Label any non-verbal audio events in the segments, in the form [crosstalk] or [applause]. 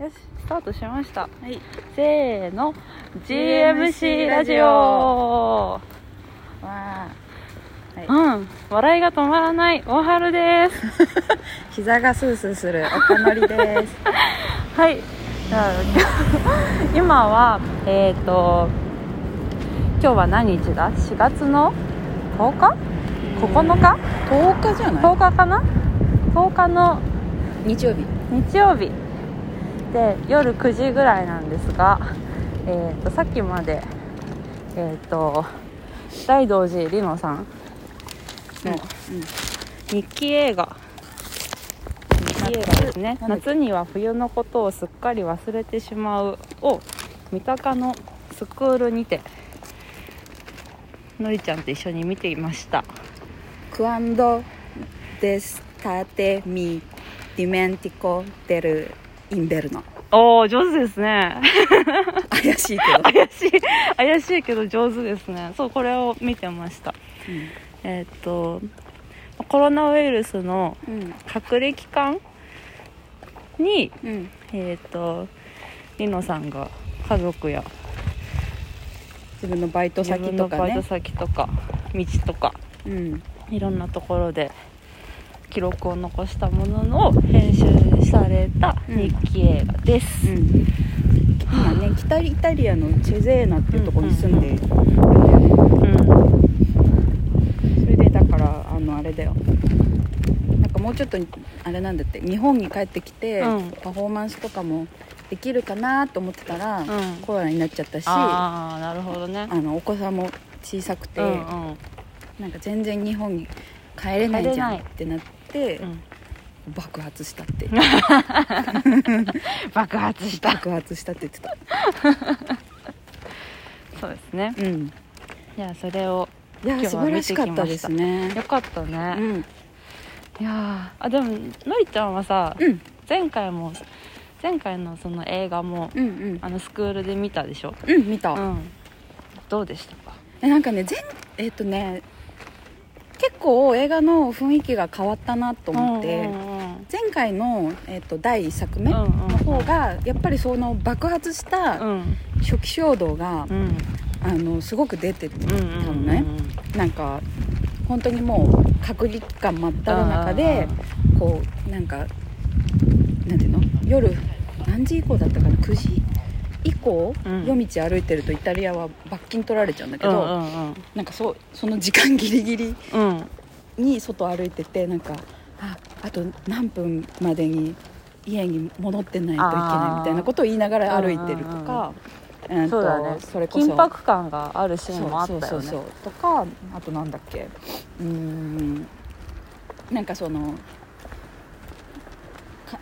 よしスタートしました。はい。せーの。GMC ラジオ。わあはい。うん。笑いが止まらない大春です。[laughs] 膝がスースーする。岡のりです。[laughs] はい。じゃあ [laughs] 今はえっ、と今日は何日だ？4月の10日？9日？10日じゃない？10日かな？10日の日曜日。日曜日で夜9時ぐらいなんですが、えー、とさっきまで、えー、と大道寺里乃さんの日記映画。日記映画ですね。夏には冬のことをすっかり忘れてしまうを三鷹のスクールにてのりちゃんと一緒に見ていました。Quando d'estate mi dimentico dell'inverno。おお上手ですね。[laughs] 怪しいけど、[laughs] 怪しい怪しいけど上手ですね。そうこれを見てました。えーっとコロナウイルスのうん。隔離期間にうん。えーっとりのさんが家族や自分のバイト自先とか分のバイトね先とか道とかうんいろんなところで記録を残したものを編集された日記映画です、うん。今ね北イタリアのチェゼーナっていうところに住んでる。んだよねそれでだからあのあれだよ。なんかもうちょっとあれなんだって。日本に帰ってきて、うん。パフォーマンスとかもできるかなと思ってたら、うん。コロナになっちゃったしあああなるほどね。のお子さんも小さくて、うんうん。なんか全然日本に帰れないじゃんってなって、うん爆発したって。[laughs] 爆発した。爆発したって言ってた。[laughs] そうですね。うん。じゃあそれをいや素晴らしかったですね。よかったね、うん。いやーあでものりちゃんはさ、うん。前回も前回のその映画も、うんうん。あのスクールで見たでしょ？うん見た、うん。どうでしたか？えなんかね前えっ、とね結構映画の雰囲気が変わったなと思って、前回の、えっと第1作目の方がやっぱりその爆発したうん。初期衝動が、うん。あのすごく出てたのね、なんか本当にもう隔離期間真っ只中でこうなんかなんていうの？夜何時以降だったかな？9時以降、うん夜道歩いてるとイタリアは罰金取られちゃうんだけど、うんうんなんかそうその時間ギリギリうん。うんに外歩いててなんかああと何分までに家に戻ってないといけないみたいなことを言いながら歩いてるとか、うんとそうだね。それこそ。緊迫感があるシーンもあったよね。そうそうそうとかあとなんだっけ。うーん。なんかそのか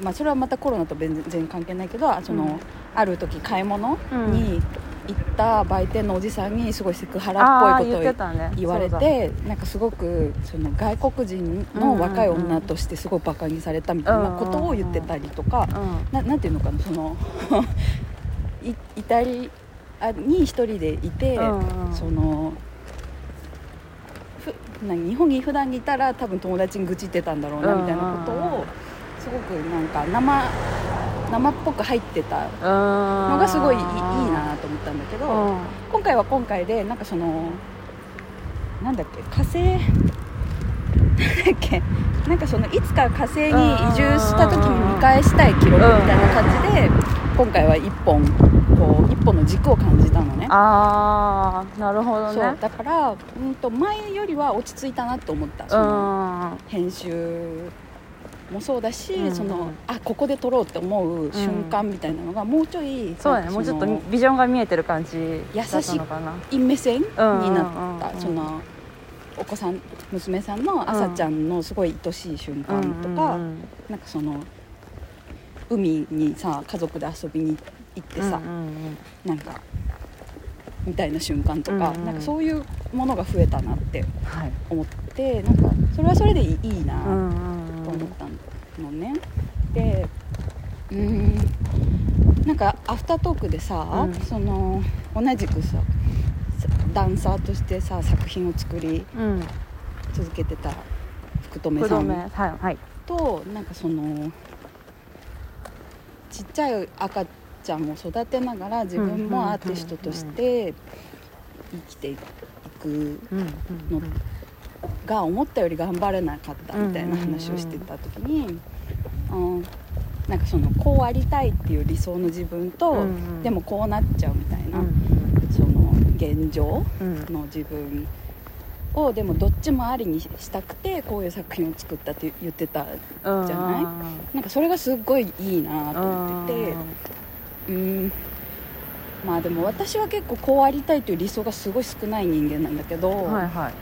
まあそれはまたコロナと全然関係ないけどその、うんある時買い物うん。に行った売店のおじさんにすごいセクハあラあっぽいことを言われてなんかすごくその外国人の若い女としてすごいバカにされたみたいなことを言ってたりとか、そうだうん。ななんていうのかなそのいイタリアに一人でいて、その日本に普段にいたら多分友達に愚痴ってたんだろうなみたいなことをすごくなんか生生っぽく入ってたののがすごいいいなと思ったんだけど、うん。今回は今回でなんかそのなんだっけ火星？なんだっけ？なんかそのいつか火星に移住した時に見返したい記録みたいな感じで今回は一本こう一本の軸を感じたのね。ああなるほどそうねだから、うん、と前よりは落ち着いたなと思った。そのう編集もそうだし、うんそのあここで撮ろうって思う瞬間みたいなのがもうちょい、そうだね。もうちょっとのビジョンが見えてる感じ優しい目線になったうんそのお子さん娘さんの朝ちゃんのすごい愛しい瞬間とか、うんうんなんかその海にさ家族で遊びに行ってさ、うんうんなんかみたいな瞬間とか、うんうん。なんかそういうものが増えたなってはい。思ってなんかそれはそれでいいいいなと思ったのね、でうーん。なんかアフタートークでさ、うん。その同じくさダンサーとしてさ作品を作りうん。続けてた福留さん。はいはなんかそのちっちゃい赤ちゃんを育てながら自分もアーティストとして生きていくのが思ったより頑張れなかったみたいな話をしてた時に、うん、なんかそのこうありたいっていう理想の自分と、うんうん。でもこうなっちゃうみたいな、うんその現状うん。の自分をでもどっちもありにしたくてこういう作品を作ったって言ってたうんじゃない？なんかそれがすっごいいいなと思っててうん。まあでも私は結構こうありたいという理想がすごい少ない人間なんだけど、はいはい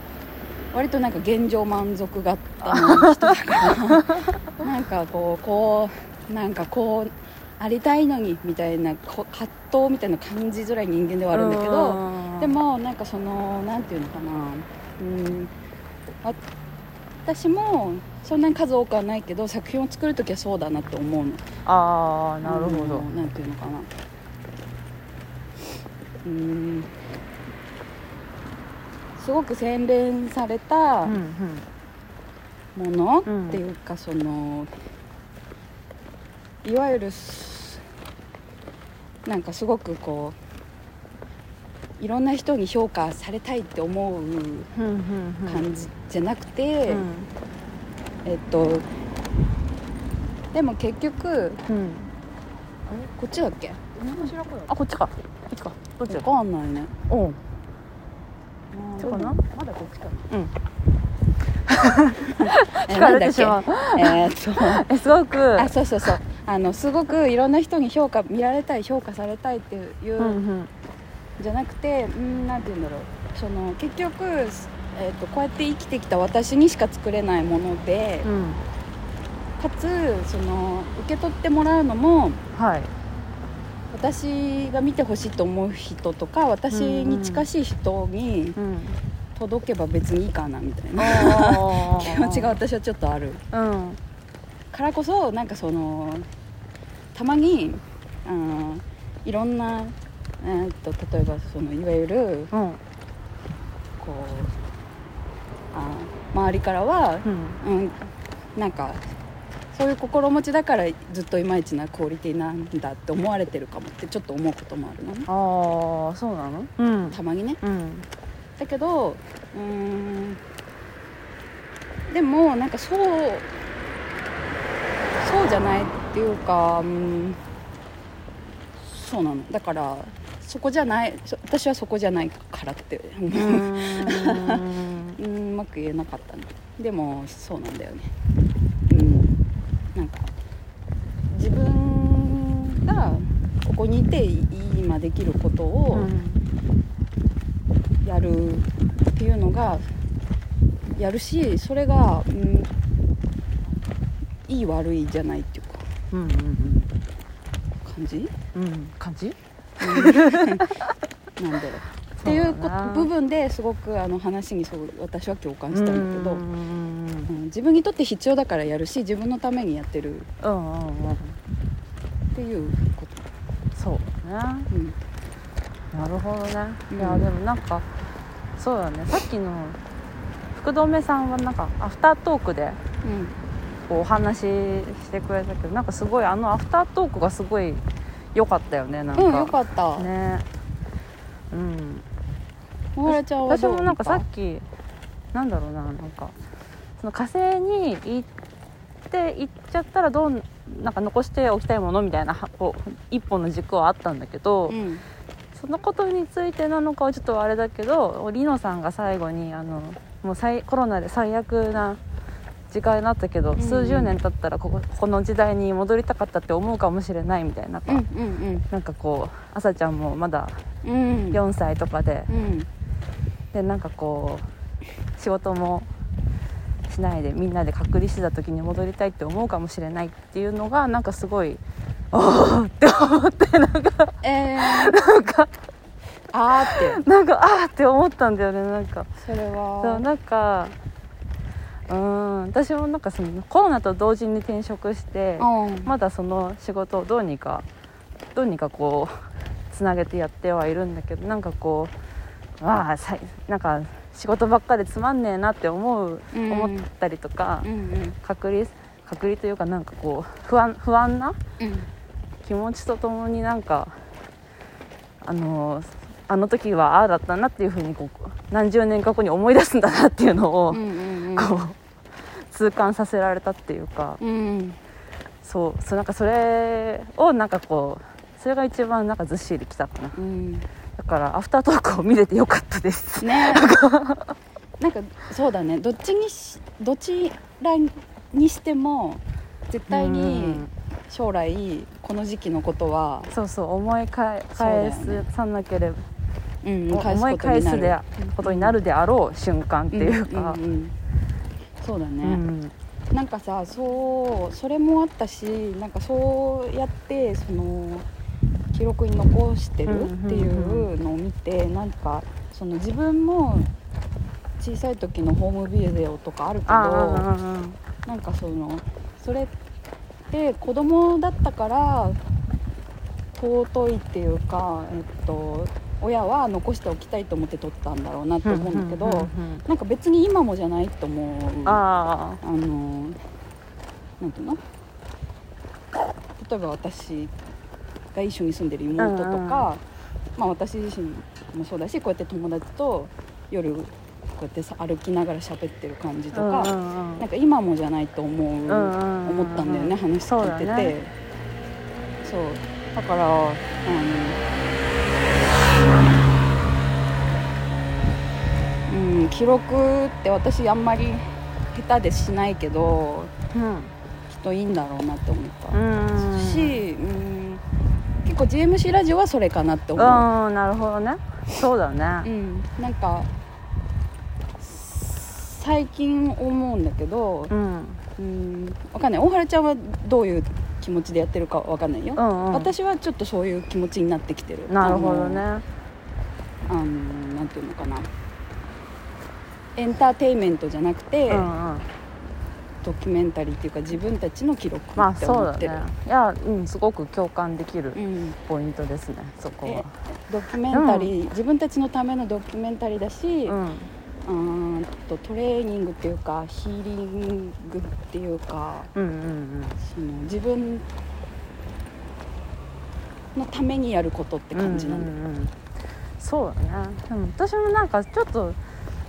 割となんか現状満足型の人だからなんかこうこうなんかこうありたいのにみたいなこ葛藤みたいな感じづらい人間ではあるんだけどうん。でもなんかそのなんていうのかな。うん。わ私もそんなに数多くはないけど作品を作る時はそうだなって思うの。ああなるほど。うん。なんていうのかな。うんすごく洗練されたものうんっていうかそのいわゆるすなんかすごくこういろんな人に評価されたいって思う感じじゃなくて、うんえっとでも結局こっちだっけ？あこっちか。こっちか。どっちだ？わかんないね。おう。あーそうかなまだこっちかな。うん。え聞かれてしまう。えーっとえすごく。あそうそうそう。あのすごくいろんな人に評価見られたい評価されたいっていう、うんうんじゃなくてうんなんて言うんだろう。その結局、えー、とこうやって生きてきた私にしか作れないもので、うん。かつその受け取ってもらうのもはい私が見てほしいと思う人とか私に近しい人にうん届けば別にいいかなみたいな。[laughs] 気持ちが私はちょっとある。うん。からこそなんかそのたまに、うん、いろんな、えーっと例えばそのいわゆるうん。こうあ周りからは、うん。うん、なんかそういう心持ちだからずっといまいちなクオリティなんだって思われてるかもってちょっと思うこともあるのね。ああそうなの？うん。たまにね。うん。だけどうーん。でもなんかそうそうじゃないっていうかうん。そうなの。だからそこじゃないそ私はそこじゃないからって。思 [laughs] うんうまく言えなかったねでもそうなんだよね。うんなんか自分がここにいて今できることをやるっていうのがやるしそれが、うん、いい悪いじゃないっていうか。うんうんうん。感じ？うん。うん。感 [laughs] じなんだろうっていう部分ですごくあの話にそう私は共感したんだけど、うんうん自分にとって必要だからやるし自分のためにやってる。うんうんうん。っていうこと、そうだねうん、なるほどね、うん。いやでもなんかそうだね。さっきの福留さんはなんかアフタートークでこうお話ししてくれたけどなんかすごいあのアフタートークがすごい良かったよねなんか、うん、よかった、ね。うん私もなんかさっきなんだろうななんかその火星に行って行っちゃったらどうなんか残しておきたいものみたいなはこう一本の軸はあったんだけど、うんそのことについてなのかはちょっとあれだけどリノさんが最後にあのもう最コロナで最悪な時間になったけど、うん数十年経ったらこここの時代に戻りたかったって思うかもしれないみたいな、うんうんなんかこう朝ちゃんもまだうん。うん4歳とかで、うんでなんかこう仕事もしないでみんなで隔離してた時に戻りたいって思うかもしれないっていうのがなんかすごい [laughs] ああって思ってなんかえー、なんかあーって。なんかああって思ったんだよねなんか。それそうはなんかうーん私もなんかそのコロナと同時に転職してうん。まだその仕事をどうにかどうにかこうつなげてやってはいるんだけどなんかこうああさいなんか仕事ばっかでつまんねえなって思う、うん。思ったりとか、うんうん。隔離隔離というかなんかこう不安不安なうん。気持ちとともになんかあのあの時はああだったなっていうふうにこう何十年か後に思い出すんだなっていうのを、うんうんうん。こう痛感させられたっていうか、うん。そうそうなんかそれをなんかこうそれが一番なんかずっしりきたかな。うんだからアフタートークを見れてよかったです。ね。[laughs] なんかそうだね。どっちにしどちらにしても絶対うにん。将来この時期のことは、そうそう思い返さなければ、うん思い返すでことになる。であろう瞬間っていうか。んんん。そうだね、うん。なんかさそうそれもあったしなんかそうやってその記録に残してるっていうのを見て、なんかその自分も小さい時のホームビデオとかあるけどあなんかそのそれって子供だったから尊いっていうか、えっと、親は残しておきたいと思って撮ったんだろうなって思うんだけど、なんか別に今もじゃないと思う。ああのなんていうの？例えば私が一緒に住んでる妹とか、うんうん。まあ、私自身もそうだしこうやって友達と夜こうやってさ歩きながら喋ってる感じとか、うんうんうん。なんか今もじゃないと思う、思ったんだよね話そう聞いてて。だね。そう。だからあのうん記録って私あんまり下手でしないけどうん。きっといいんだろうなって思った、うん。し、構 GMC ラジオはそれかなって思う、うんなるほどね。そうだうねん、なんか最近思うんだけど、うん。うんわかんない。大原ちゃんはどういう気持ちでやってるかわかんないよ、うんうん。私はちょっとそういう気持ちになってきてる。なるほどね。あのあのなんていうのかな。エンターテインメントじゃなくて、うんうんドキュメンタリーっていうか自分たちの記録まあって思ってる、ね。いやうんすごく共感できるうん、ポイントですねそこは。ドキュメンタリー、自分たちのためのドキュメンタリーだし、うん。うーんとトレーニングっていうかヒーリングっていうかうんうんその自分のためにやることってうん感じなんだよ、うんうんうん。そうだね。でも私もなんかちょっと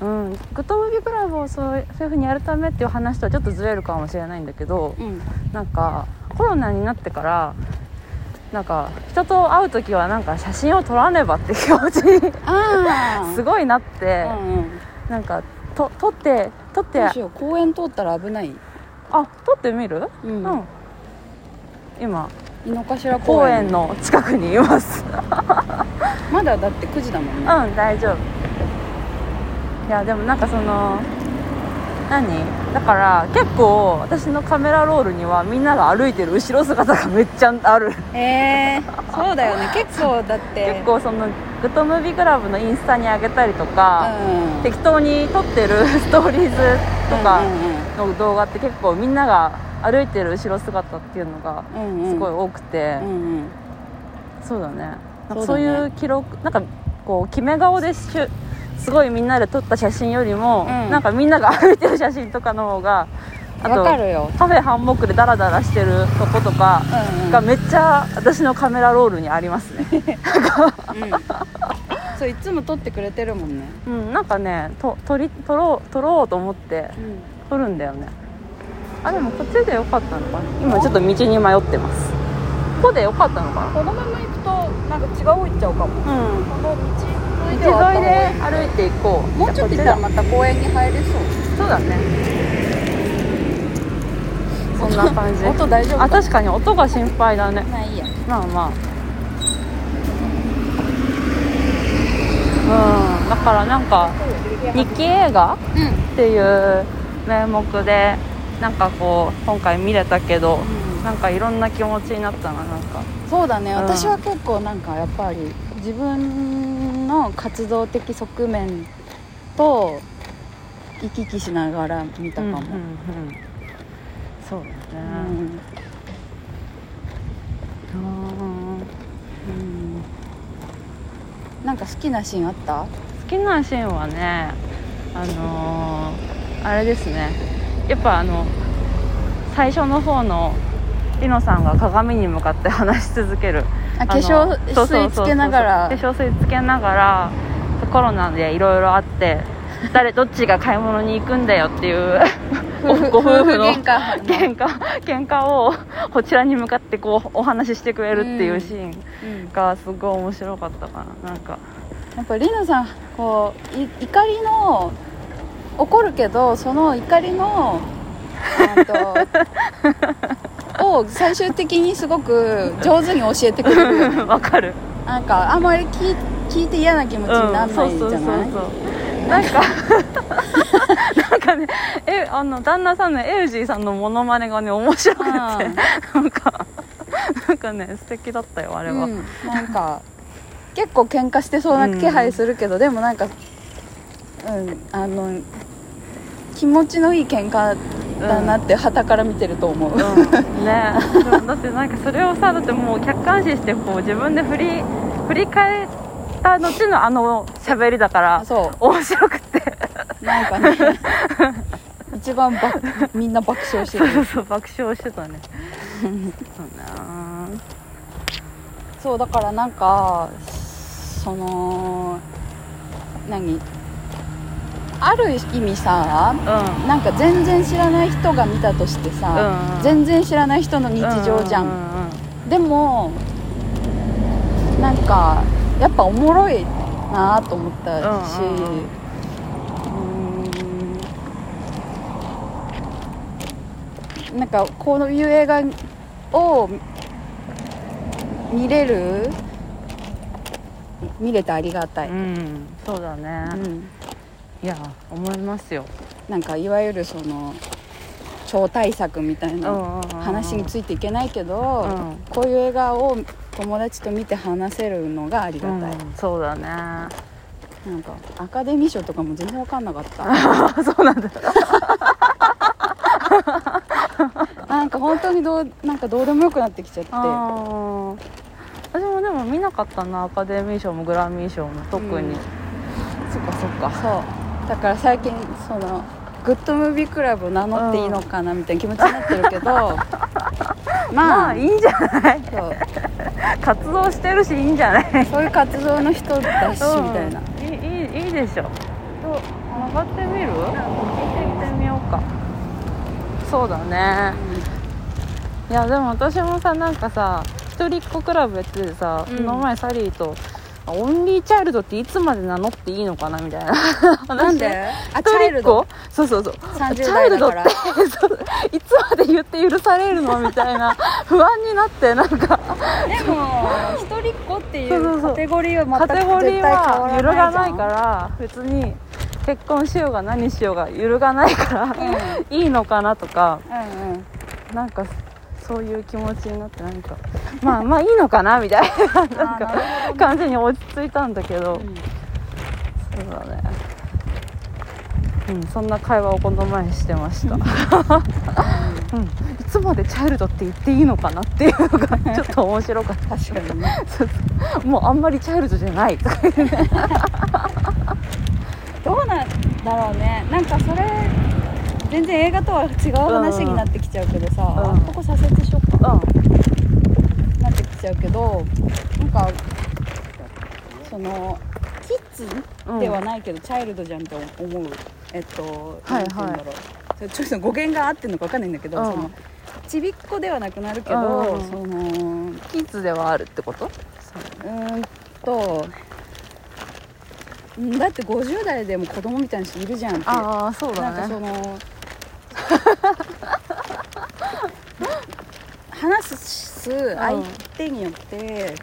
うん、グッドムービークラブをそうそういうふうにやるためっていう話とはちょっとずれるかもしれないんだけどうん。なんかコロナになってからなんか人と会う時はなんか写真を撮らねばって気持ちにああ [laughs] すごいなってうんうん。なんかと撮って撮って。あどうしよう公園通ったら危ない、撮ってみる？うん。うん。今。井の頭公園。の近くにいます。[laughs] まだだって9時だもんね、うん大丈夫いやでもなんかその何？だから結構私のカメラロールにはみんなが歩いてる後ろ姿がめっちゃある。ええそうだよね。結構だって。結構そのグッドムービークラブのインスタに上げたりとか、うん。適当に撮ってる [laughs] ストーリーズとかうんの動画って結構みんなが歩いてる後ろ姿っていうのがすごい多くて、うんうん。そうだね。そういう記録なんかこう決め顔でしゅすごいみんなで撮った写真よりも、うん。なんかみんなが歩いてる写真とかの方があとわかるよ、カフェハンモックでダラダラしてるとことかうんうん。がめっちゃ私のカメラロールにありますね。うん、そういつも撮ってくれてるもんね、うんなんかねと撮り撮ろう撮ろうと思って撮るんだよね。あでもこっちでよかったのかな。今ちょっと道に迷ってます。ここでよかったのかな。このまま行くとなんか違う方行っちゃうかも。うん。この道沿いで歩いていこう。もうちょっと行ったらまた公園に入れそう。そうだね。そんな感じ。音大丈夫あ確かに。音が心配だね。まあいいや。まあまあ。うん。だからなんか日記映画うっていう名目でなんかこう今回見れたけど、ん、なんかいろんな気持ちになったななんか。そうだね、うん。私は結構なんかやっぱり自分の活動的側面と行き来しながら見たかも、うんうんうん。そうだね。うん。うん。うんなんか好きなシーンあった？好きなシーンはねあのーあれですね。やっぱあの最初の方のりのさんが鏡に向かって話し続けるあ化粧水つけながら。化粧水つけながらコロナでいろいろあって誰どっちが買い物に行くんだよっていう [laughs] ごご夫婦の喧嘩。喧嘩喧嘩をこちらに向かってこうお話ししてくれるっていうシーンうん。がすごい面白かったかな。なんか。やっぱりのさんこうい怒りの怒るけどその怒りのあと [laughs] を最終的にすごく上手に教えてくれる。[laughs] わかる。なんかあんまり聞い聞いて嫌な気持ちにならないじゃない、うん、そうそうそうそう。なんか [laughs] なんかねえあの旦那さんのエルジーさんのモノマネがね面白くて。うんなんかなんかね素敵だったよあれは、うん、なんか結構喧嘩してそうな気配するけど、でもなんかうんあの気持ちのいい喧嘩だなって旗から見てると思う、うん。ね。[laughs] だってなんかそれをさだってもう客観視してこう自分で振り振り返った後のあの喋りだからそ面白くて。うなんかね。一番ばみんな爆笑してるそうそう爆笑してたね。そうなそうだからなんかその何？ある意味さうん。なんか全然知らない人が見たとしてさ、うん。全然知らない人の日常じゃん,、ううでもなんかやっぱおもろいなと思ったしうんうんうん。なんかこういう映画を見れる？見れてありがたい、うんうん。そうだね、うんいや思いますよ。なんかいわゆるその超大作みたいな話についていけないけど、うん。こういう映画を友達と見て話せるのがありがたい、うんそうだね。なんかアカデミー賞とかも全然分かんなかった。[laughs] そうなんだ [laughs] なんか本当にどうなんかどうでもよくなってきちゃって。私もでも見なかったなアカデミー賞もグラミー賞も特に、うん。そっかそっか。そうだから最近そのグッドムービークラブを名乗っていいのかなみたいな気持ちになってるけど [laughs] まあ、まあいいんじゃない？そう。活動してるしいいんじゃない？そういう活動の人だし、みたいな。うん。いいいいでしょ。と曲がってみる？聞いてみてみようか。そうだね。いやでも私もさなんかさ一人っ子クラブやっててさ、うん。この前サリーとあオンリーチャイルドっていつまで名乗っていいのかなみたいな。[laughs] 話なんで？あ一チャイルド人っ子？そうそうそう。30チャイルドって。[laughs] いつまで言って許されるのみたいな。[laughs] 不安になってなんか。でも一人っ子っていそうカテゴリーはカ全くテゴリー絶対変わらは揺るがないらから別に結婚しようが何しようが揺るがないから、うん。いいのかなとか。うんうん。なんかそういう気持ちになってなんかまあまあいいのかなみたいななんかほど感じに落ち着いたんだけど、うんそうだね。うんそんな会話をこの前にしてました、うん、いつまでチャイルドって言っていいのかなっていうのが [laughs] ちょっと面白かった。確かにね。もうあんまりチャイルドじゃない。とか言ってねどうなんだろうね。なんかそれ全然映画とは違う話になってきちゃうけどさ、うん。あここ左折しようか。うん。なってきちゃうけどなんかそのキッズではないけど、チャイルドじゃんって思う。えっとはいはい。なんて言うんだろう。ちょっと語源が合ってるのか分かんないんだけど、うん。そのちびっこではなくなるけど、うん。そのうキッズではあるってこと？ーんとんだって50代でも子供みたいな人いるじゃんってああそうなんかだねその話す相手によって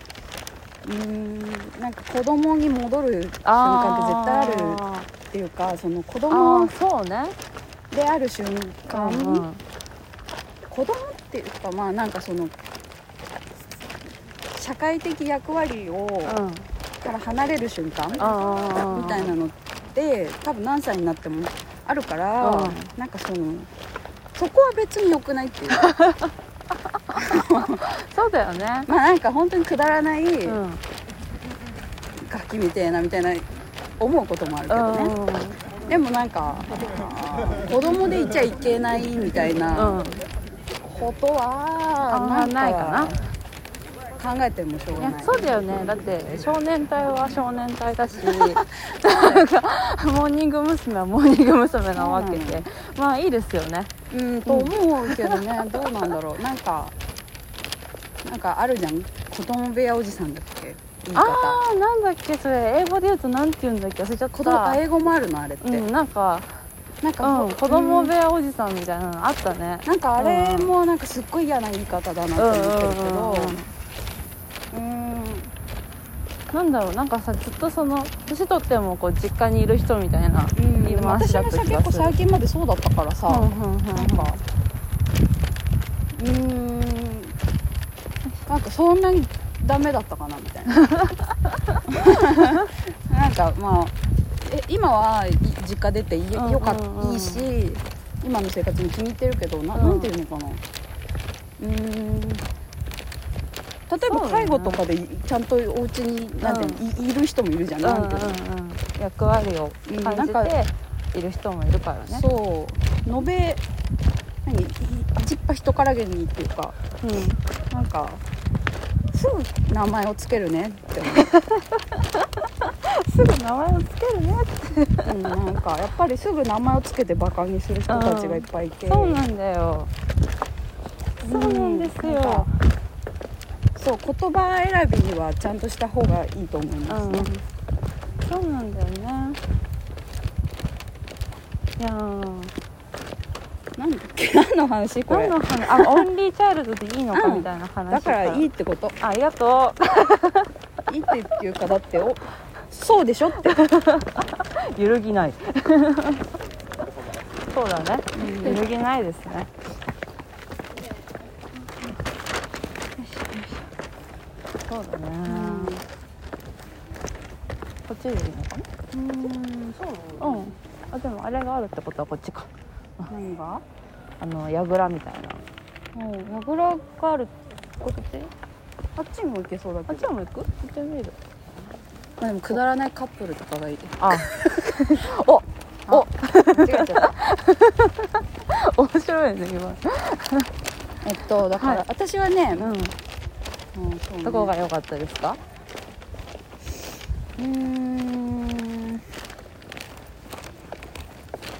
うーんなんか子供に戻る瞬間って絶対あるっていうかその子あ供ーそうね。である瞬間、うんうん。子供っていうかまあなんかその社会的役割をうん。から離れる瞬間あみたいなのって多分何歳になってもあるから、うん。なんかそのそこは別に良くないっていう。[laughs] そうだよね。まあなんか本当にくだらないうん。ガキみたいなみたいな思うこともあるけどね、でもなんか子供でいちゃいけないみたいなうん。ことはあんまないかな考えてもしょういがない。やそうだよね。だって少年隊は少年隊だし [laughs] モーニング娘。はモーニング娘。なわけで。まあいいですよね。うんと思うけどね。どうなんだろう。なんかなんかあるじゃん。子供部屋おじさんだっけ？ああなんだっけそれ。英語で言うとなんて言うんだっけ忘れちゃっ子供英語もあるのあれって、うんなんかなんか、うん子供部うん屋おじさんみたいなのあったね。なんかあれもなんかすっごい嫌な言い方だなって思ってるけど。うんうんうんうんなんだろうなんかさずっとその年取ってもこう実家にいる人みたいなうん言い回し私もさだった気がする。結構最近までそうだったからさ、うんうんうんなんかうーんなんかそんなにダメだったかなみたいな。[laughs] なんかまあえ今はい実家出ていうんうんうん。よかったいいし今の生活に気に入ってるけどな,、うん。なんていうのかな。うーん例えば介護とかでいちゃんとお家になんていうのいいる人もいるじゃん,、なんていうんうんうん。役割をうん感じている人もいるからね。そう延べ何い一っぱ人からげにっていうかうん。なんかすぐ名前をつけるねって。思すぐ名前をつけるねう、うん、なんか [laughs] やっぱりすぐ名前をつけてバカにする人たちがいっぱいいて、そうなんだよ。そうなんですよ。かそう言葉選びにはちゃんとした方がいいと思いますね、そうなんだよね。いやー。[laughs] なんだっけ？何の話これ？何の話？あ [laughs] オンリーチャイルドでいいのかうんみたいな話だか。らいいってこと。あありがと。[laughs] いいっていうかだっておそうでしょって、う揺るぎない。そうだね。揺るぎないですねそうだね。こっちでいいのかな？うんそううん。あでもあれがあるってことはこっちか。何が？[laughs] あの櫓みたいな。うん櫓があるこっちあっちも行けそうだけど。あっちも行く？行ってみる。まあでもくだらないカップルとかがいいあ。[laughs] おお。違う違う。[laughs] 面白いね今。えっとだから、はい。私はね、うんうんね。どこが良かったですか？うーん。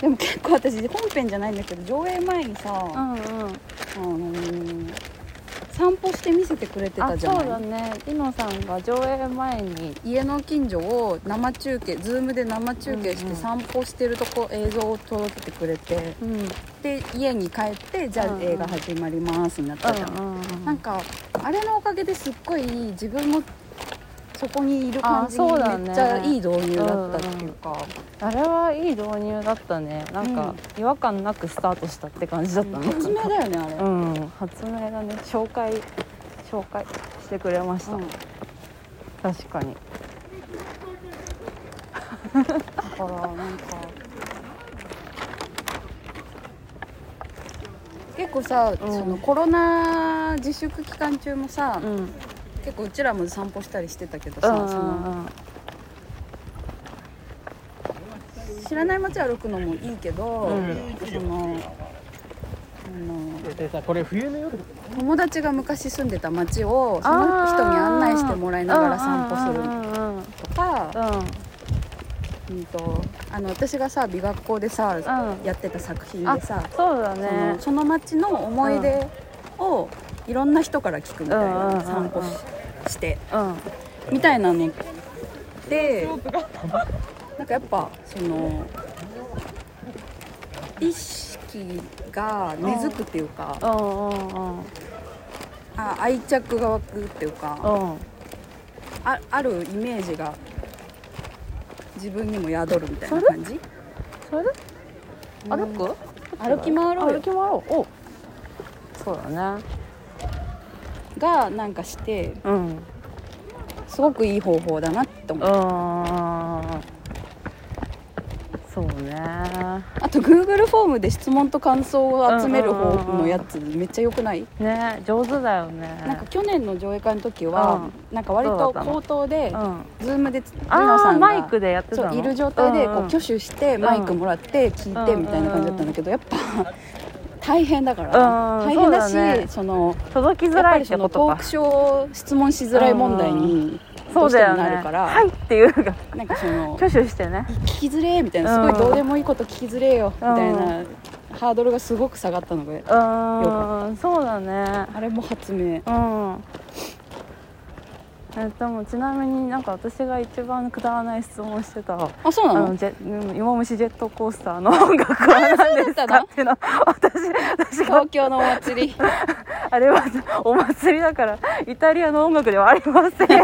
でも結構私本編じゃないんだけど上映前にさ、うんうん。あのー散歩して見せてくれてあたじゃそうだないね。リノさんが上映前に家の近所を生中継ズームで生中継して散歩してるとこ映像を届けてくれてうん。で家に帰ってじゃあ映画始まりますになったじゃん。なんかあれのおかげですっごい自分もそこにいる感じそうだね。めっちゃいい導入だったっていうか、あれはいい導入だったね。なんか違和感なくスタートしたって感じだったね。発明だよねあれ、うん。発明だね紹介紹介してくれました、うん。確かに。だからなんか結構さ、うん。そのコロナ自粛期間中もさ、うんうん結構うちらも散歩したりしてたけどさ、うんその知らない街歩くのもいいけど、うん。そのあのでさこれ冬の夜？友達が昔住んでた街をその人に案内してもらいながら散歩するとか、うんうんとあの私がさ美学校でさ、うん。やってた作品あでさ、そうだそねのその街の思い出をいろんな人から聞くみたいな、散歩ししてうん。みたいなのでなんかやっぱその意識が根付くっていうか、あ愛着が湧くっていうか、うん。ああるイメージが自分にも宿るみたいな感じ。それ？うん。歩く？歩き回ろうよ。歩き回ろう。おそうだねがなんかしてうんすごくいい方法だなって思う。そうね。あと Google フォームで質問と感想を集める方のやつめっちゃ良くない、ね上手だよね。なんか去年の上映会の時は、なんか割と口頭で、うん。ズームでルあノさんがあマイクでやってたの？いる状態でこうんん挙手してマイクもらって聞いてうんみたいな感じだったんだけどやっぱ大変だからうん大変だしね。その届きづらいってことか。トークショー質問しづらい問題にそうだよねなるから、はいっていうのが。なんかその挙手してね。聞きづれえみたいなすごいどうでもいいこと聞きづれえよみたいなハードルがすごく下がったのでうーんそうだね。あれも発明。うんえでもちなみになんか私が一番くだらない質問してたあそうなの？あのジェうん芋虫ジェットコースターの音楽は何ですか？っていうの？私私が。東京のお祭り。[laughs] あれはお祭りだからイタリアの音楽ではありません。[laughs]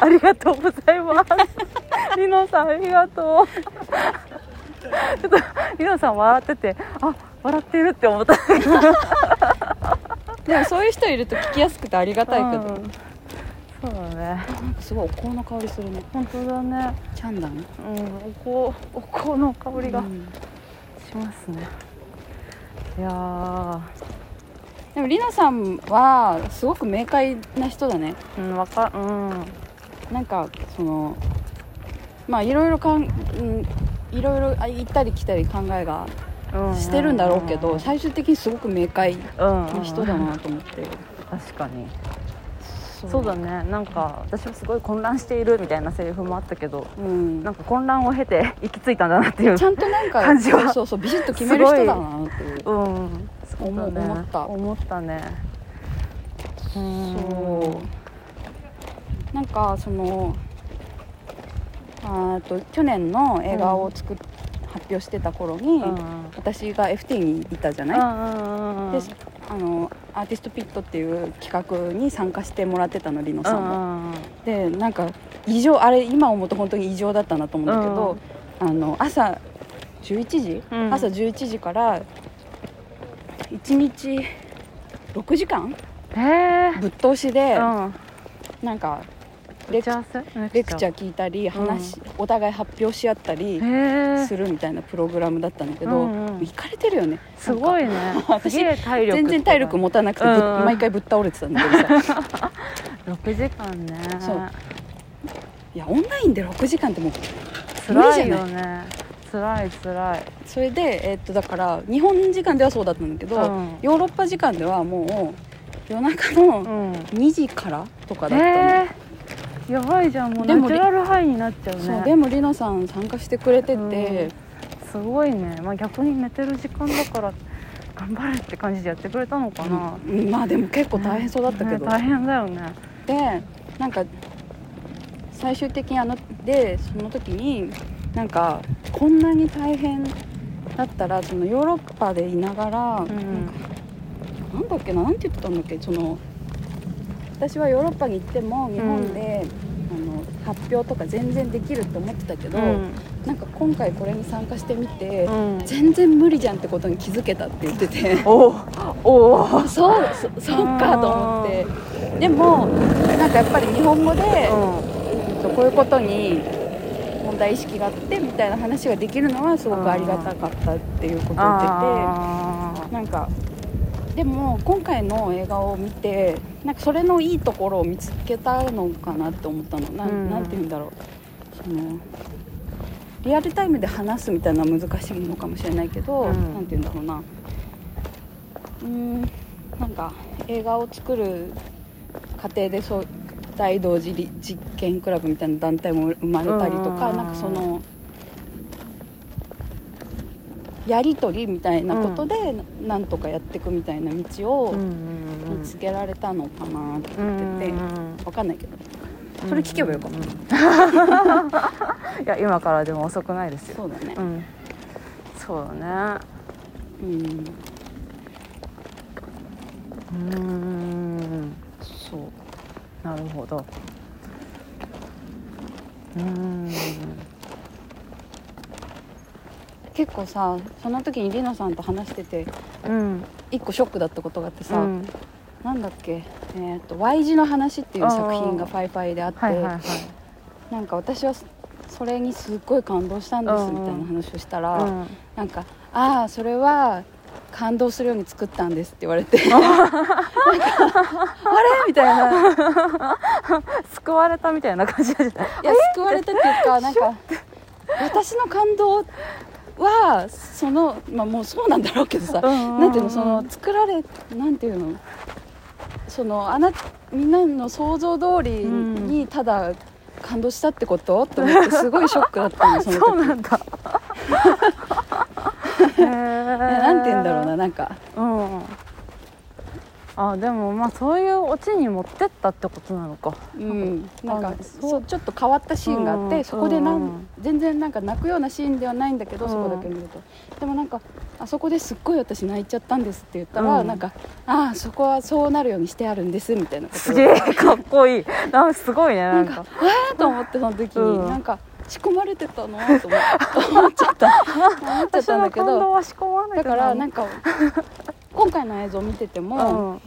ありがとうございます。リノさんありがとう。ちょっとリノさん笑っててあ笑ってるって思ったでもそういう人いると聞きやすくてありがたいけど、うん。そうだね。なんかすごいお香の香りするね。本当だね。チャンダンうんお香お香の香りがうん。しますね、いやー。でもりなさんはすごく明快な人だね。うんわかうん。なんかそのまあいろいろかん、うん、いろいろあ行ったり来たり考えがうんしてるんだろうけど最終的にすごく明快うんな人だなと思って。確かに。そう。だね。なんか私はすごい混乱しているみたいなセリフもあったけどうん。なんか混乱を経て [laughs] 行き着いたんだなっていうちゃんとなんか感じは。そうそうそうビシッと決める人だなっていう。うん。ね。思った。思ったね。うんそう。なんかそのあーと去年の映画を作っ、発表してた頃に、うん私が FT にいたじゃない、うんであのアーティストピットっていう企画に参加してもらってたのリノさんも、でなんか異常あれ今思うと本当に異常だったなと思うんだけど、あの朝11時、うん。朝11時から1日6時間？ぶっ通しで、うん。なんかレクチャー聞いたり話、お互い発表し合ったりするみたいなプログラムだったんだけど、うんうん。行かれてるよね。すごいね。私全然体力持たなくて、ぶうん。うん毎回ぶっ倒れてたんだけどさ。[laughs] 6時間ね。そう。いやオンラインで6時間ってもう辛いよね。辛い辛い。それで、えっとだから日本時間ではそうだったんだけど、うん。ヨーロッパ時間ではもう夜中のうん。2時からとかだったの、えー、やばいじゃんもうナチュラルハイになっちゃうね。そうでもりのさん参加してくれてて、すごいね、まあ、逆に寝てる時間だから頑張れって感じでやってくれたのかな、うんまあでも結構大変そうだったけど、ね大変だよね。でなんか最終的にあのでその時になんかこんなに大変だったらそのヨーロッパでいながら、ん。なんかなんだっけななんて言ってたんだっけその私はヨーロッパに行っても日本で、あの発表とか全然できるって思ってたけど、うん。なんか今回これに参加してみて、うん。全然無理じゃんってことに気づけたって言ってて。おお。[laughs] そうそそうかと思って。でもなんかやっぱり日本語で、そうこういうことに問題意識があってみたいな話ができるのはすごくありがたかったっていうことを言ってあてなんかでも今回の映画を見てなんかそれのいいところを見つけたのかなって思ったの。な,、うん。ん、なんて言うんだろう。そのリアルタイムで話すみたいなのは難しいのかもしれないけど、うん。なんて言うんだろうな。うーんなんか映画を作る過程でそう大同時実験クラブみたいな団体も生まれたりとか、うん。なんかそのやり取りみたいなことで、なんとかやっていくみたいな道を見つけられたのかなってうん言ってて、うん。わかんないけど。それ聞けばよかった、いや今からでも遅くないですよ。そうだね。うん。そうだね。うん。うーん。そう。なるほど。うーん結構さその時にりなさんと話しててうん。一個ショックだったことがあってさ、うん。なんだっけ、えー、と Y 字の話っていう作品がファイファイであって、はいはいはい。なんか私はそれにすっごい感動したんですみたいな話をしたら、うん。なんか「ああそれは感動するように作ったんです」って言われて [laughs] なんかあれ？みたいな。救われたみたいな感じだった。いや救われたっていうかなんか私の感動はそのまあもうそうなんだろうけどさ、うんうんうん。なんていうのその作られなんていうのそのあなみんなの想像通りにただ感動したってこと？と思ってすごいショックだったの [laughs] その時。そうなんだ。[laughs] なんて言うんだろうななんか。うんあでもまあそういうオチに持ってったってことなのか。うん。なんかあそう。ちょっと変わったシーンがあって、うんそこでなうんん全然なんか泣くようなシーンではないんだけど、うん。そこだけ見ると。でもなんかあそこですっごい私泣いちゃったんですって言ったら、うん。なんかああそこはそうなるようにしてあるんですみたいなこと。すげえかっこいいなんすごいねなんかえーと思ってその時に、うんなんか仕込まれてたのと思って思っちゃった。思っちゃったんだけど感動は仕込まないだからなんか今回の映像を見てても、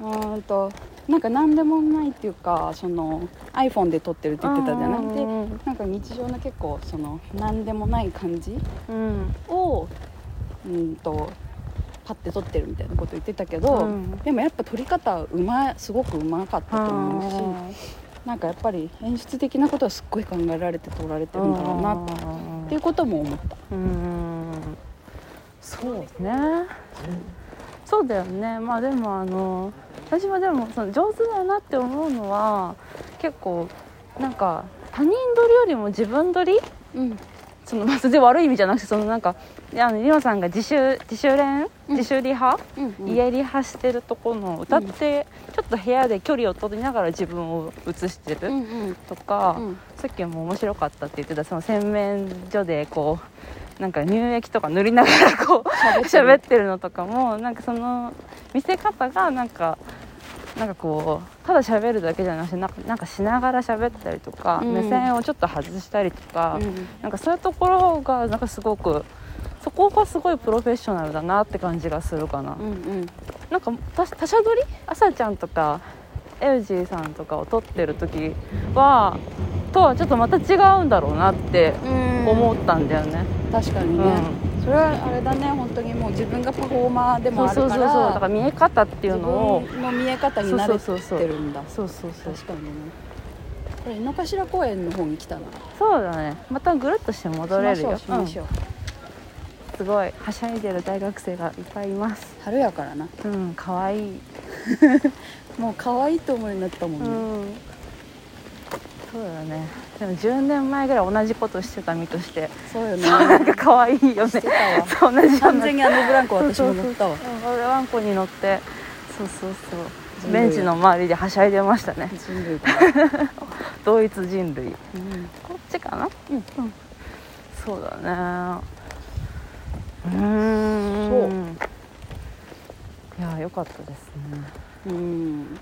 ううーんとなんか何でもないっていうかその iPhone で撮ってるって言ってたじゃなくて、うんなんか日常の結構その何でもない感じうん。をうんとパッて撮ってるみたいなこと言ってたけど、うん。でもやっぱ撮り方うますごくうまかったと思うし、なんかやっぱり演出的なことはすっごい考えられて撮られてるんだろうなっていうことも思った。うんそうね。そうだよね。まあでもあの私はでもその上手だなって思うのは結構なんか他人撮りよりも自分撮りうんそのまあそれで悪い意味じゃなくてそのなんかあのリノさんが自主自主練？うん。自主リハ、うんうん。家リハしてるとこの歌ってちょっと部屋で距離を取りながら自分を映してるうんうん。とか、うん。さっきも面白かったって言ってたその洗面所でこうなんか乳液とか塗りながらこう [laughs] 喋ってるのとかもなんかその見せ方がなんかなんかこうただ喋るだけじゃなくてなんかしながら喋ったりとか、うん。目線をちょっと外したりとか、うん。なんかそういうところがなんかすごくそこがすごいプロフェッショナルだなって感じがするかな、うんうん。なんか他他社撮り？朝ちゃんとかエウジーさんとかを撮ってる時はとはちょっとまた違うんだろうなって思ったんだよね、確かにね、それはあれだね本当にもう自分がパフォーマーでもあるからそうそうそうそうだから見え方っていうのを自分の見え方に慣れそうそうそうそうてるんだ。そうそうそう。確かにね。これ井の頭公園の方に来たな。そうだね。またぐるっとして戻れるよ。しましょう。う、うん。すごい。はしゃいでる大学生がいっぱいいます。春やからな。うん可愛い。[laughs] もう可愛いと思うようになったもんね、うんそうだね。でも10年前ぐらい同じことしてた身として。そうよね。なんか可愛いよね。そう同じ完全にあのブランコ私も乗ったわ。うん俺ワンコに乗ってそうそう。そう。ベンチの周りではしゃいでましたね。人類 [laughs] 同一人類。うん。こっちかな？うん。そうだね。う。ーん。いや良かったですね。うん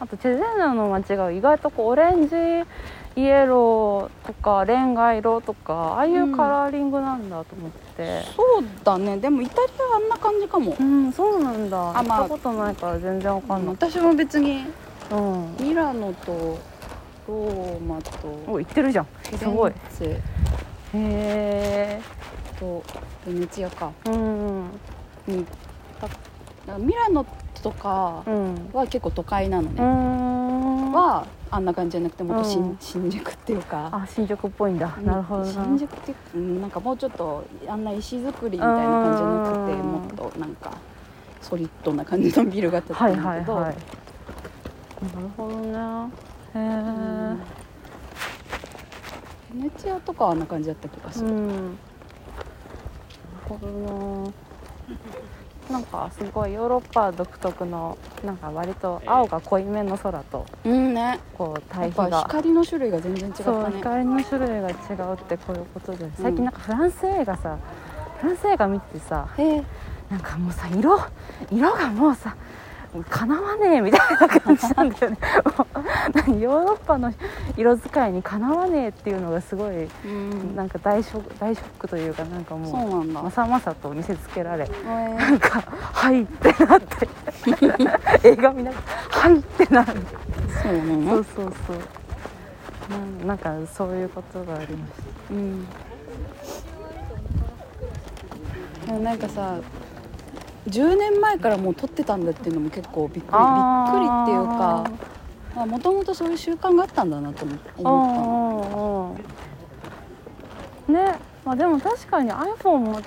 あとチェゼーナの街が意外とこうオレンジイエローとかレンガ色とかああいうカラーリングなんだと思って。そうだね。でもイタリアはあんな感じかも、うん、そうなんだ。あまあ。行ったことないから全然わかんない、私も別にうん。ミラノとローマとお行ってるじゃん。すごい。へえとベネチアか。うんにだだからミラノとかうん。は結構都会なのうね、ん。はあんな感じじゃなくてもっと新,、うん。新宿っていうか。あ新宿っぽいんだ、うん。なるほどな。新宿っていうかうんなんかもうちょっとあんな石造りみたいな感じじゃなくてうん。もっとなんかソリッドな感じのビルが建ってはいるんだけど、はいはいなるほどねへえうん。ベネチアとかはあんな感じだった気がする、うん。なるほどななんかすごいヨーロッパ独特のなんか割と青が濃いめの空とうんね。こうやっぱ対比が光の種類が全然違ったそうね光の種類が違うってこういうことで最近なんかフランス映画さフランス映画見ててさへえ。なんかもうさ色色がもうさかなわねえみたいな感じなんだよね。[laughs] ヨーロッパの色使いにかなわねえっていうのがすごいうん。なんか大ショック大ショックというかなんかもうまさまさと見せつけられなんか「はい」ってなって [laughs] 映画見ながら「はい」ってなる。そうなそのうそうそう。なんかそういうことがありましうん。なんかさ10年前からもう撮ってたんだっていうのも結構びっくりびっくりっていうかもともとそういう習慣があったんだなと思思ったの。たねまあでも確かに iPhone も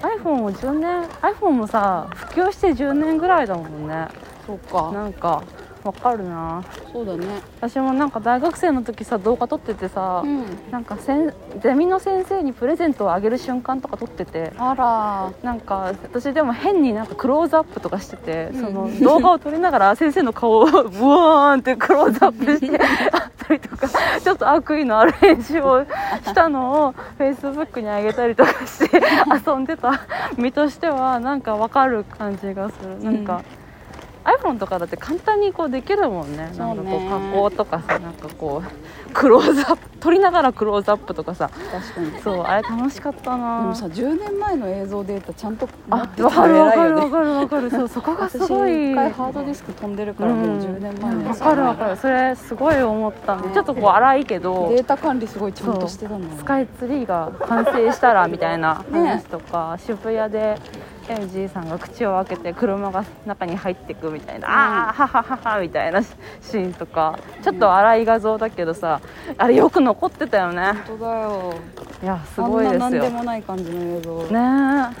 iPhone も10年 iPhone もさ普及して10年ぐらいだもんね。そうか。なんかわかるな。そうだね。私もなんか大学生の時さ動画撮っててさ、うん。なんかせんゼミの先生にプレゼントをあげる瞬間とか撮っててあら。なんか私でも変になんかクローズアップとかしてて、うん。その動画を撮りながら [laughs] 先生の顔をブワーンってクローズアップしてあったりとかちょっと悪意のある編集をしたのをフェイスブックに上げたりとかして遊んでた身としてはなんかわかる感じがする。なんか、iPhone とかだって簡単にこうできるもんね。なんかこそう加工とかさなんかこうクローズアップ撮りながらクローズアップとかさ。確かに。でそうあれ楽しかったな。もさ10年前の映像データちゃんと持あってわかるわかるわるかるわかる。そうそこがす私ごい。一回ハードディスク飛んでるからもう10年前のやつわかるわかる。それすごい思った。ね。ちょっとこう荒いけどデータ管理すごいちゃんとしてたんだスカイツリーが完成したらみたいなね。話とか、渋谷で MG さんが口を開けて車が中に入ってくみたいな、ああははははみたいなシーンとか。ちょっと荒い画像だけどさあれよく残ってたよね。本当だよ。いやすごいですあんな何よでもない感じの映像。ね。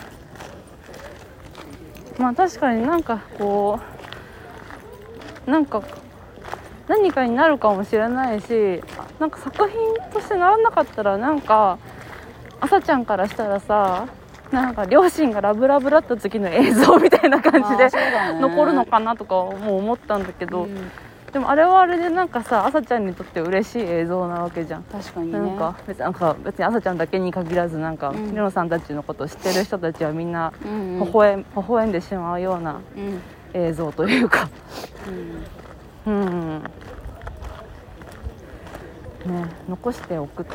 えまあ確かになんかこうなんか何かになるかもしれないしなんか作品としてならなかったらなんか朝ちゃんからしたらさなんか両親がラブラブだった時の映像みたいな感じでね。残るのかなとかもう思ったんだけど、うん。でもあれはあれでなんかさ朝ちゃんにとって嬉しい映像なわけじゃん。確かにね。なんか別になんか別に朝ちゃんだけに限らずなんか、うん。リノさんたちのことを知ってる人たちはみんな微笑,、微笑んでしまうようなうん。映像というか。うん。うん。ね残しておくって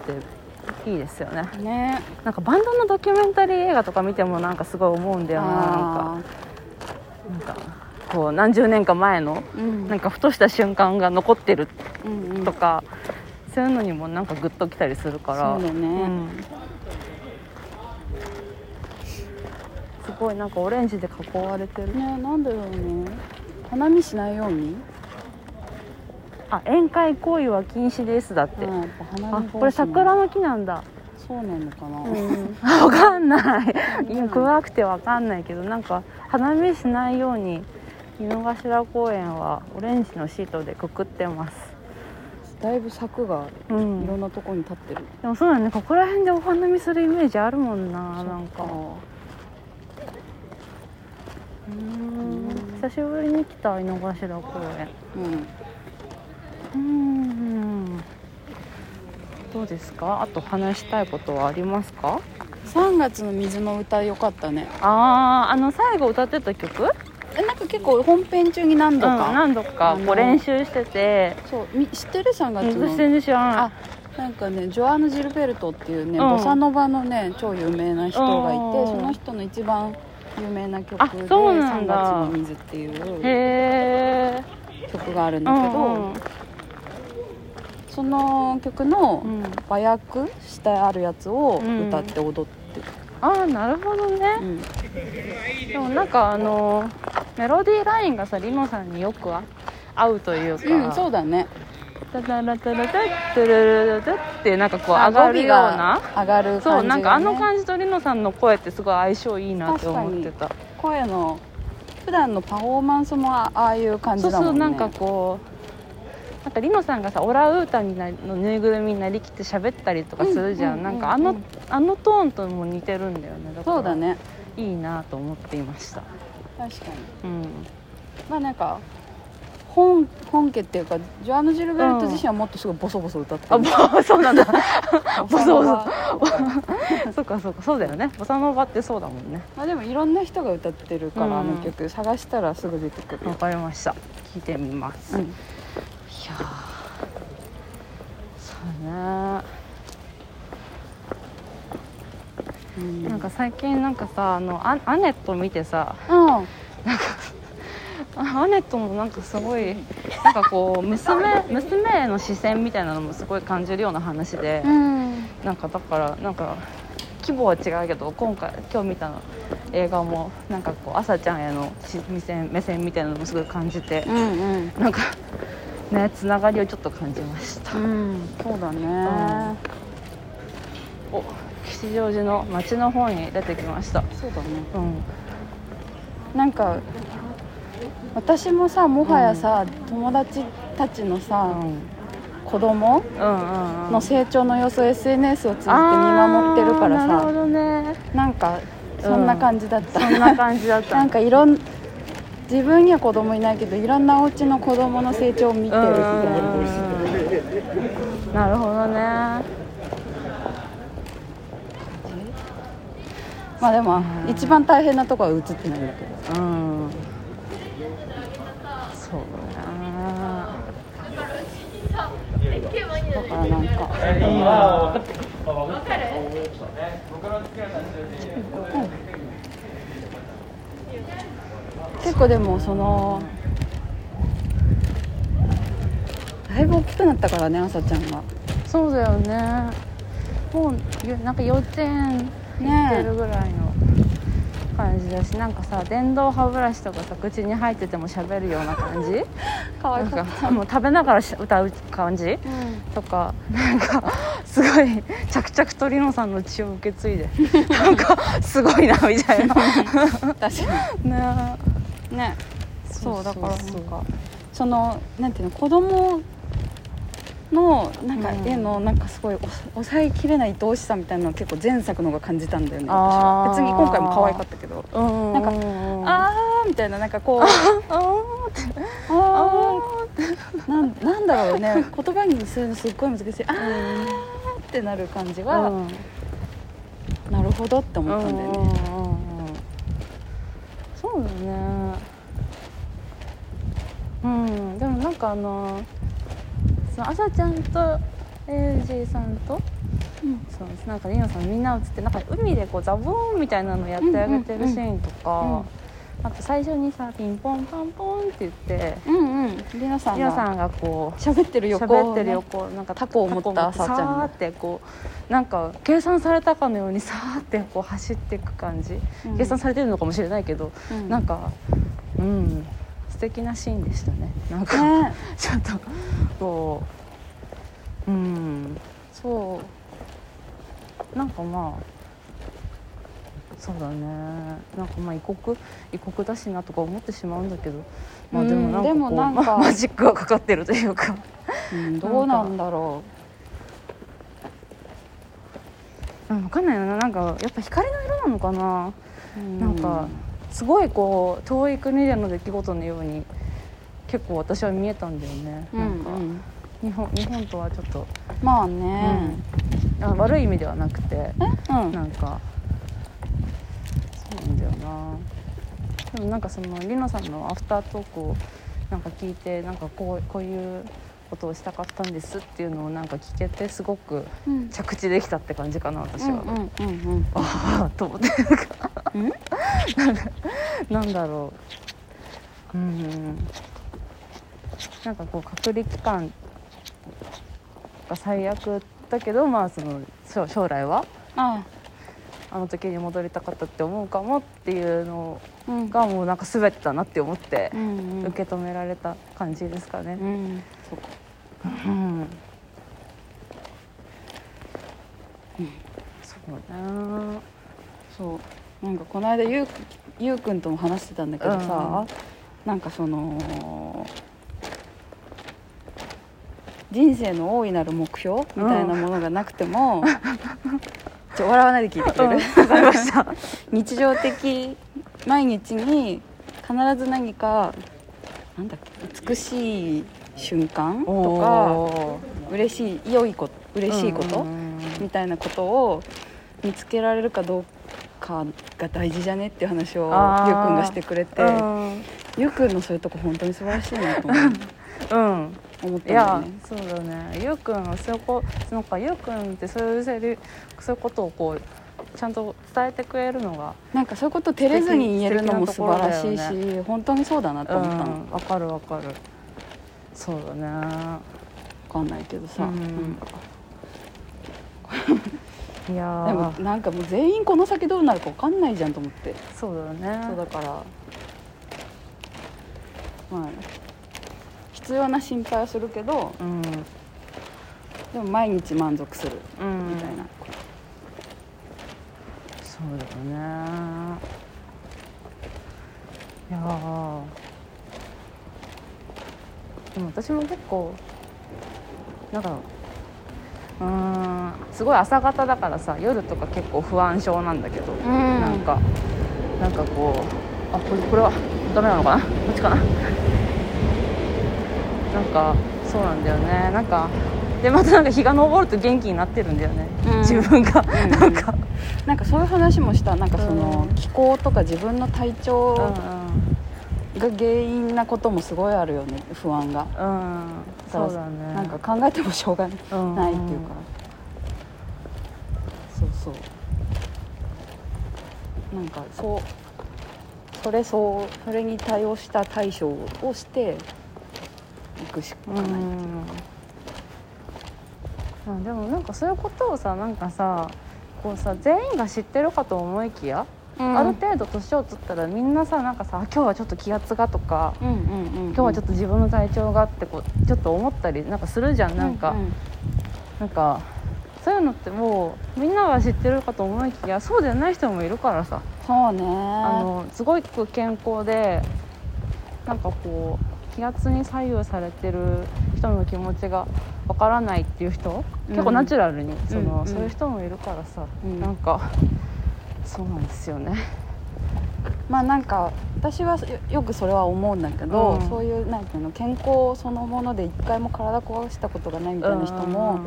いいですよね。ね。なんかバンドのドキュメンタリー映画とか見てもなんかすごい思うんだよな。なんかこう何十年か前のーうん。なんかふとした瞬間が残ってるうんうん。とか、そういうのにもなんかグッときたりするから。そうだね。ん。すごいなんかオレンジで囲われてる。ねなんだろうね。花見しないように？あ宴会行為は禁止ですだって、うんやっあ見これ桜の木なんだ。そうなのかな、うん、[laughs] わかんない。今暗くてわかんないけどなんか花見しないように井の頭公園はオレンジのシートでくくってます。だいぶ柵がうん。いろんなとこに立ってる、でもそうだね。ここら辺でお花見するイメージあるもんななんか。うーん。久しぶりに来た井の頭公園。うんうんどうですか？あと話したいことはありますか？3月の水の歌良かったね。あああの最後歌ってた曲？えなんか結構本編中に何度うん、か、何度かこう練習してて。そうみ知ってる？3月の？私全然知らない。あなんかねジョアーヌ・ジルベルトっていうね、うん。ボサノバのね超有名な人がいて、うん。その人の一番有名な曲あで「そうなん3だ月の水」っていう曲があるんだけど、その曲のうん。和訳してあるやつを歌って踊ってる、ああなるほどね。うん。でもなんかあのメロディーラインがさリノさんによくあ合うというか、うんそうだね。タタラタラタットゥルルルルってなんかこう上がるような上がる感じが、ね、そうなんかあの感じとリノさんの声ってすごい相性いいなって思ってた。声の普段のパフォーマンスもあああいう感そうじだもんね。そうなんかこうなんかリノさんがさオランウータンになのぬいぐるみになりきって喋ったりとかするじゃん,、うんうんなんかあのあのトーンとも似てるんだよね。だからそうだね。いいなと思っていました。確かに。うん。まあなんか本本家っていうかジョアンヌ・ジルベルト自身はもっとすごいボソボソ歌ってある、ぼ [laughs] そうなんだ。[laughs] ボソボソ。ま [laughs] そうかそうか。そうだよね。ボサノバってそうだもんね。あでもいろんな人が歌ってるから、うんあの曲探したらすぐ出てくるよ。わかりました。聞いてみます、いうんやーそうねうん。なんか最近なんかさあのアアネット見てさうん。あアネットもなんかすごいなんかこう娘娘への視線みたいなのもすごい感じるような話で、うん。なんかだからなんか規模は違うけど今回今日見たの映画もなんかこう朝ちゃんへのし目線目線みたいなのもすごい感じてうんうん。なんかねつながりをちょっと感じました、うん。そうだね。お吉祥寺の街の方に出てきました。そうだね。うん。なんか私もさもはやさ、友達たちのさ、うん。子供うんうんうん。の成長の様子を SNS を通じて見守ってるからあーなるほさどね。なんかそんな感じだった、そんな感じだった。[laughs] なんかいろん自分には子供いないけどいろんなお家の子供の成長を見てるみたいな。なるほどね。まあでもうん一番大変なとこは映ってないんだけど。うん。そうだからなんか結構でもそのだいぶ大きくなったからね朝ちゃんが。そうだよね。もうよなんか幼稚園行ってるぐらいの感じだしなんかさ電動歯ブラシとかさ口に入ってても喋るような感じ？[laughs] かわないんかもう食べながらし歌う感じ？うん。とかなんかすごい着々とリノさんの血を受け継いで [laughs] なんかすごいなみたいな。確かねに。[laughs] ねそそうだからなんかそのなんていうの子供のなんかうん絵のなんかすごいお抑えきれない愛おしさみたいなのを結構前作の方が感じたんだよね私別に今回も可愛かったけど。うんなんかああーみたいななんかこうあーなんなんだろうね。言葉にするのすっごい難しい。あーってなる感じが、うん。なるほどって思ったんだよね、そうだね。うんでもなんかあのその朝ちゃんとエイジさんとうん。そうなんかリノさんみんな映ってなんか海でこうザボーンみたいなのやってあげてるシーンとか、あと最初にさピンポンパンポンって言ってうんうん。りなさんが。リノさんがこう喋ってる横喋ってるね横なんかタコを持ったタコさあちゃんが。さーってこうなんか計算されたかのように [laughs] さーってこう走っていく感じ、うん。計算されてるのかもしれないけど、うん。なんかうん素敵なシーンでしたね。なんか、ね。ちょっとこううん。そう。なんかまあそうだね。なんかまあ異国異国だしなとか思ってしまうんだけど。まあでもなんか [laughs] マジックがかかってるというか。うんどうなんだろう。ん分かんないな。なんかやっぱ光の色なのかな。う、なんかすごいこう遠い国での出来事のように結構私は見えたんだよね、うんなんかうん日本日本とはちょっと、まあうねん、あ悪い意味ではなくて。うん。なんかよな。でもなんかそのりのさんのアフタートークをなんか聞いてなんかこうこういうことをしたかったんですっていうのをなんか聞けてすごくうん。着地できたって感じかな私は、うんうんうんああ [laughs] と思ってうんなんだろう。うん。なんかこう隔離期間が最悪だけどまあその将将来は？ああの時に戻りたかったって思うかもっていうのうん。がもうなんか全てだなって思ってうんうん。受け止められた感じですかね。う。ん。そうんそう。そうなんかこの間ゆうゆうくんとも話してたんだけどさ、なんかその人生の大いなる目標みたいなものがなくても、[laughs] ちょ笑わないで聞いてくれる、うんわかりました。[laughs] 日常的毎日に必ず何かなんだっけ美しい瞬間とか嬉しい良いこと嬉しいこと、みたいなことを見つけられるかどうかが大事じゃね？っていう話をゆうくんがしてくれて。うんゆうくんのそういうとこ本当に素晴らしいなと思う。[laughs] うん。思っいやたんだよね。そうだね。ゆうくんはそういうこなんかゆうくんってそういうセリそういうことをこうちゃんと伝えてくれるのがなんかそういうこと照れずに言えるのも素晴らしいし、本当にそうだなと思ったの、うんわかるわかる。そうだね。分かんないけどさ、うん。うん。いやでもーなんかもう全員この先どうなるか分かんないじゃんと思って。そうだね。そうだからまあ必要な心配はするけどうん。でも毎日満足する。うん。みたいな、そうだよね。いやー。でも私も結構なんかう。ーん。すごい朝方だからさ夜とか結構不安症なんだけど、ん。なんかなんかこうあこれこれはダメなのかなこっちかな。なんかそうなんだよね。なんかでまたなんか日が昇ると元気になってるんだよね、うん。自分が、うん。なんか。なんかそういう話もしたなんかそのうん気候とか自分の体調うんが原因なこともすごいあるよね。不安が。うん、うん、そうだね。なんか考えてもしょうがないっていうかそうそう。なんかそうそれそうそれに対応した対処をしていくしかうない、ん。あでもなんかそういうことをさなんかさこうさ全員が知ってるかと思いきや、ある程度年を取ったらみんなさなんかさあ今日はちょっと気圧がとかうんうんうんうん。今日はちょっと自分の体調がってこうちょっと思ったりなんかするじゃん。なんか、ううなんかそういうのってもうみんなが知ってるかと思いきやそうじゃない人もいるからさそうね。あのすごく健康でなんかこう気圧に左右されてる人の気持ちがわからないっていう人、結構ナチュラルにその、うん。うんそういう人もいるからさ、うん。なんかそうなんですよね。[laughs] まあなんか私はよよくそれは思うんだけど、うん。そういうなんていうの健康そのもので一回も体壊したことがないみたいな人も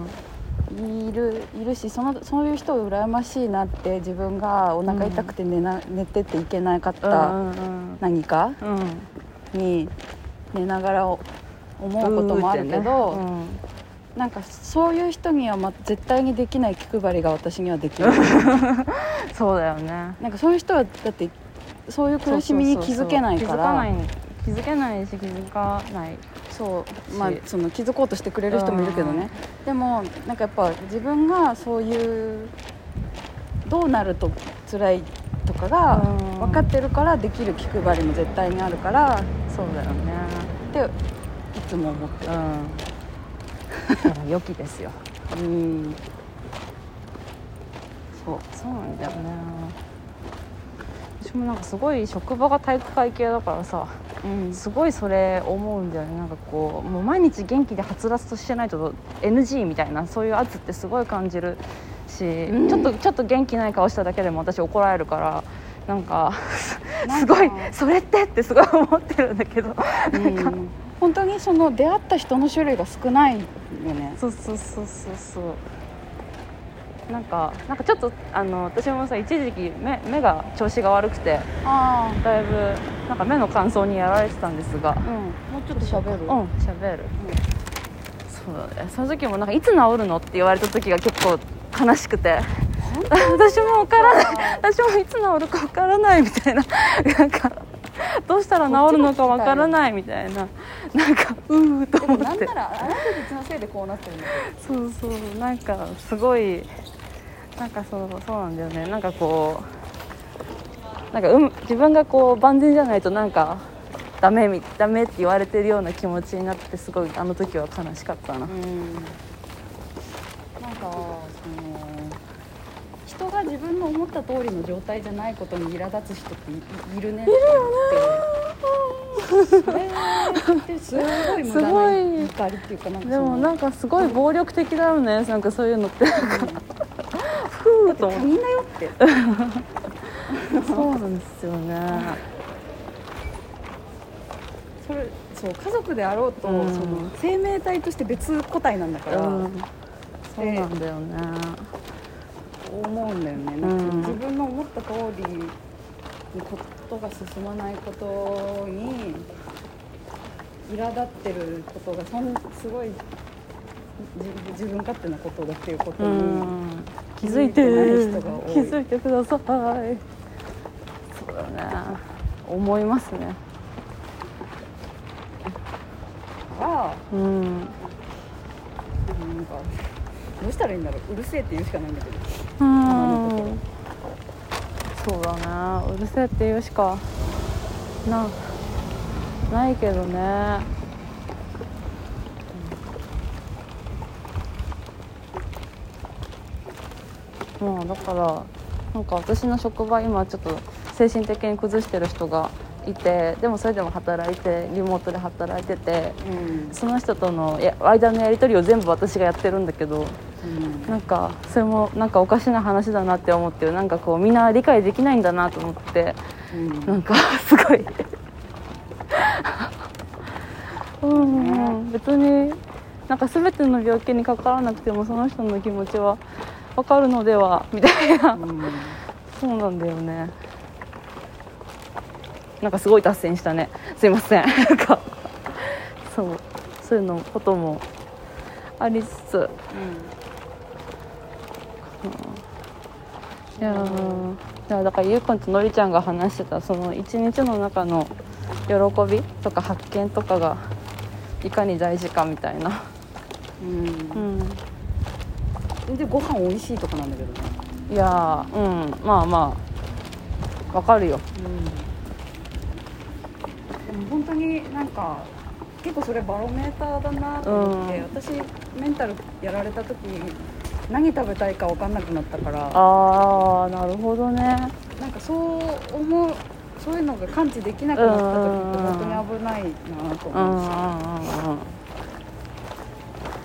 いるいるしそのそういう人羨ましいなって自分がお腹痛くて寝な、寝てていけなかっうんたうんうん。何か？うん。に寝ながら思うこともあるけど、うーってねなんかそういう人には、ま、絶対にできない気配りが私にはできるうんそうだよね。なんかそういう人はだってそういう苦しみに気づけないから。そうそうそう気づけないし気づかない。そうまあその気づこうとしてくれる人もいるけどね。でもなんかやっぱ自分がそういうどうなると辛いとかがうん。分かってるからできる気配りも絶対にあるから。っそうだよね。ていつも思ってる。うん。だから良きですよ。うん。そう。そうなんだよね私もなんかすごい職場が体育会系だからさうん。すごいそれ思うんだよね。なんかこうもう毎日元気ではつらつとしてないと NG みたいなそういう圧ってすごい感じるし、うん。ちょっとちょっと元気ない顔しただけでも私怒られるからなんかなんか。すごいそれってってすごい思ってるんだけど、うん。本当にその出会った人の種類が少ないよね。そうそうそうそうそうなんかなんかちょっとあの私もさ一時期目目が調子が悪くてあだいぶなんか目の乾燥にやられてたんですが。あうん。もうちょっと喋る？うん喋る、そうだね。その時もなんかいつ治るのって言われた時が結構悲しくて。私も分からない。私もいつ治るか分からないみたいな。なんかどうしたら治るのか分からないみたいな。なんかうーと思って。なんならあなたたちのせいでこうなってるんだよそうそう。なんかすごいなんかそうそうなんだよね。なんかこうなんか、うん、自分がこう万全じゃないとなんかダメみダメって言われてるような気持ちになってすごいあの時は悲しかったな。うん。なんかが自分の思った通りの状態じゃないことに苛立つ人っているねいるよねそれってすごい無駄ない怒りっていうかなんかでもなんかすごい暴力的だよね。なんかそういうのって。なんかふーと思って他人だよってそうなんですよね。それそう家族であろうと、うん。その生命体として別個体なんだから、うん。そうなんだよね思うんだよね、んなん。か自分の思った通りにことが進まないことに苛立ってることがそんすごい自自分勝手なことだっていうことうに、ん。気づいてない人が多い。気づいてください。そうだね。思いますね。はうん。なんかどうしたらいいんだろう。うるせえって言うしかないんだけどうん。そうだね。うるせえって言うしかなないけどね。まあだからなんか私の職場今ちょっと精神的に崩してる人がいてでもそれでも働いてリモートで働いててうん。その人とのや間のやり取りを全部私がやってるんだけどうんなんかそれもなんかおかしな話だなって思ってなんかこうみんな理解できないんだなと思ってうん。なんか [laughs] すごい。うん。別になんか全ての病気にかからなくてもその人の気持ちは分かるのではみたいな。うん。そうなんだよね。なんかすごい脱線したね。すいません。[laughs] なんかそう。そういうのこともありつついやーいやだからゆうくんとのりちゃんが話してたその一日の中の喜びとか発見とかがいかに大事かみたいな。うん。うん。全然ご飯美味しいとかなんだけどね。いやーうん。まあまあわかるよ。でも本当になんか結構それバロメーターだなと思って、うん。私メンタルやられた時何食べたいか分かんなくなったからああなるほどね。なんかそう思うそういうのが感知できなくなった時って本当に危ないなと思うし、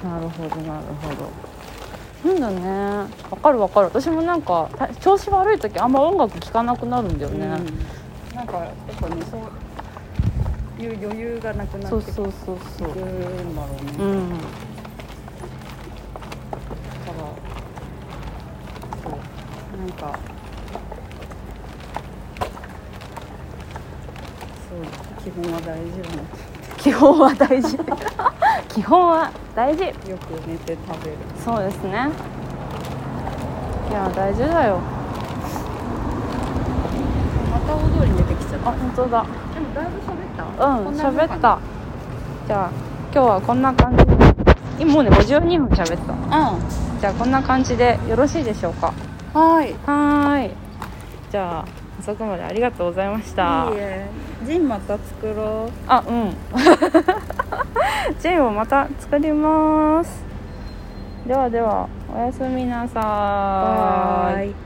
なるほどなるほど。なんだね。わかるわかる。私もなんかた調子悪い時あんま音楽聴かなくなるんだよね、うん。なんかやっぱねそういう余裕がなくなってくそうそうそうるんだろう。ね、うんだからそうなんか。そう基本は大事だな。基本は大事。[laughs] 基本は大事。よく寝て食べる。そうですね。いや大事だよ。また大通りに出てきちゃった。あ本当だ。でもだいぶ喋った。うん喋った。じゃあ今日はこんな感じで。今もうね52分喋った。うじゃあこんな感じでよろしいでしょうか？んはい。いはーい。じゃあ遅くまでありがとうございました。いえ。ジンまた作ろう。あうん。[laughs] ジェイをまた作ります。ではではおやすみなさーい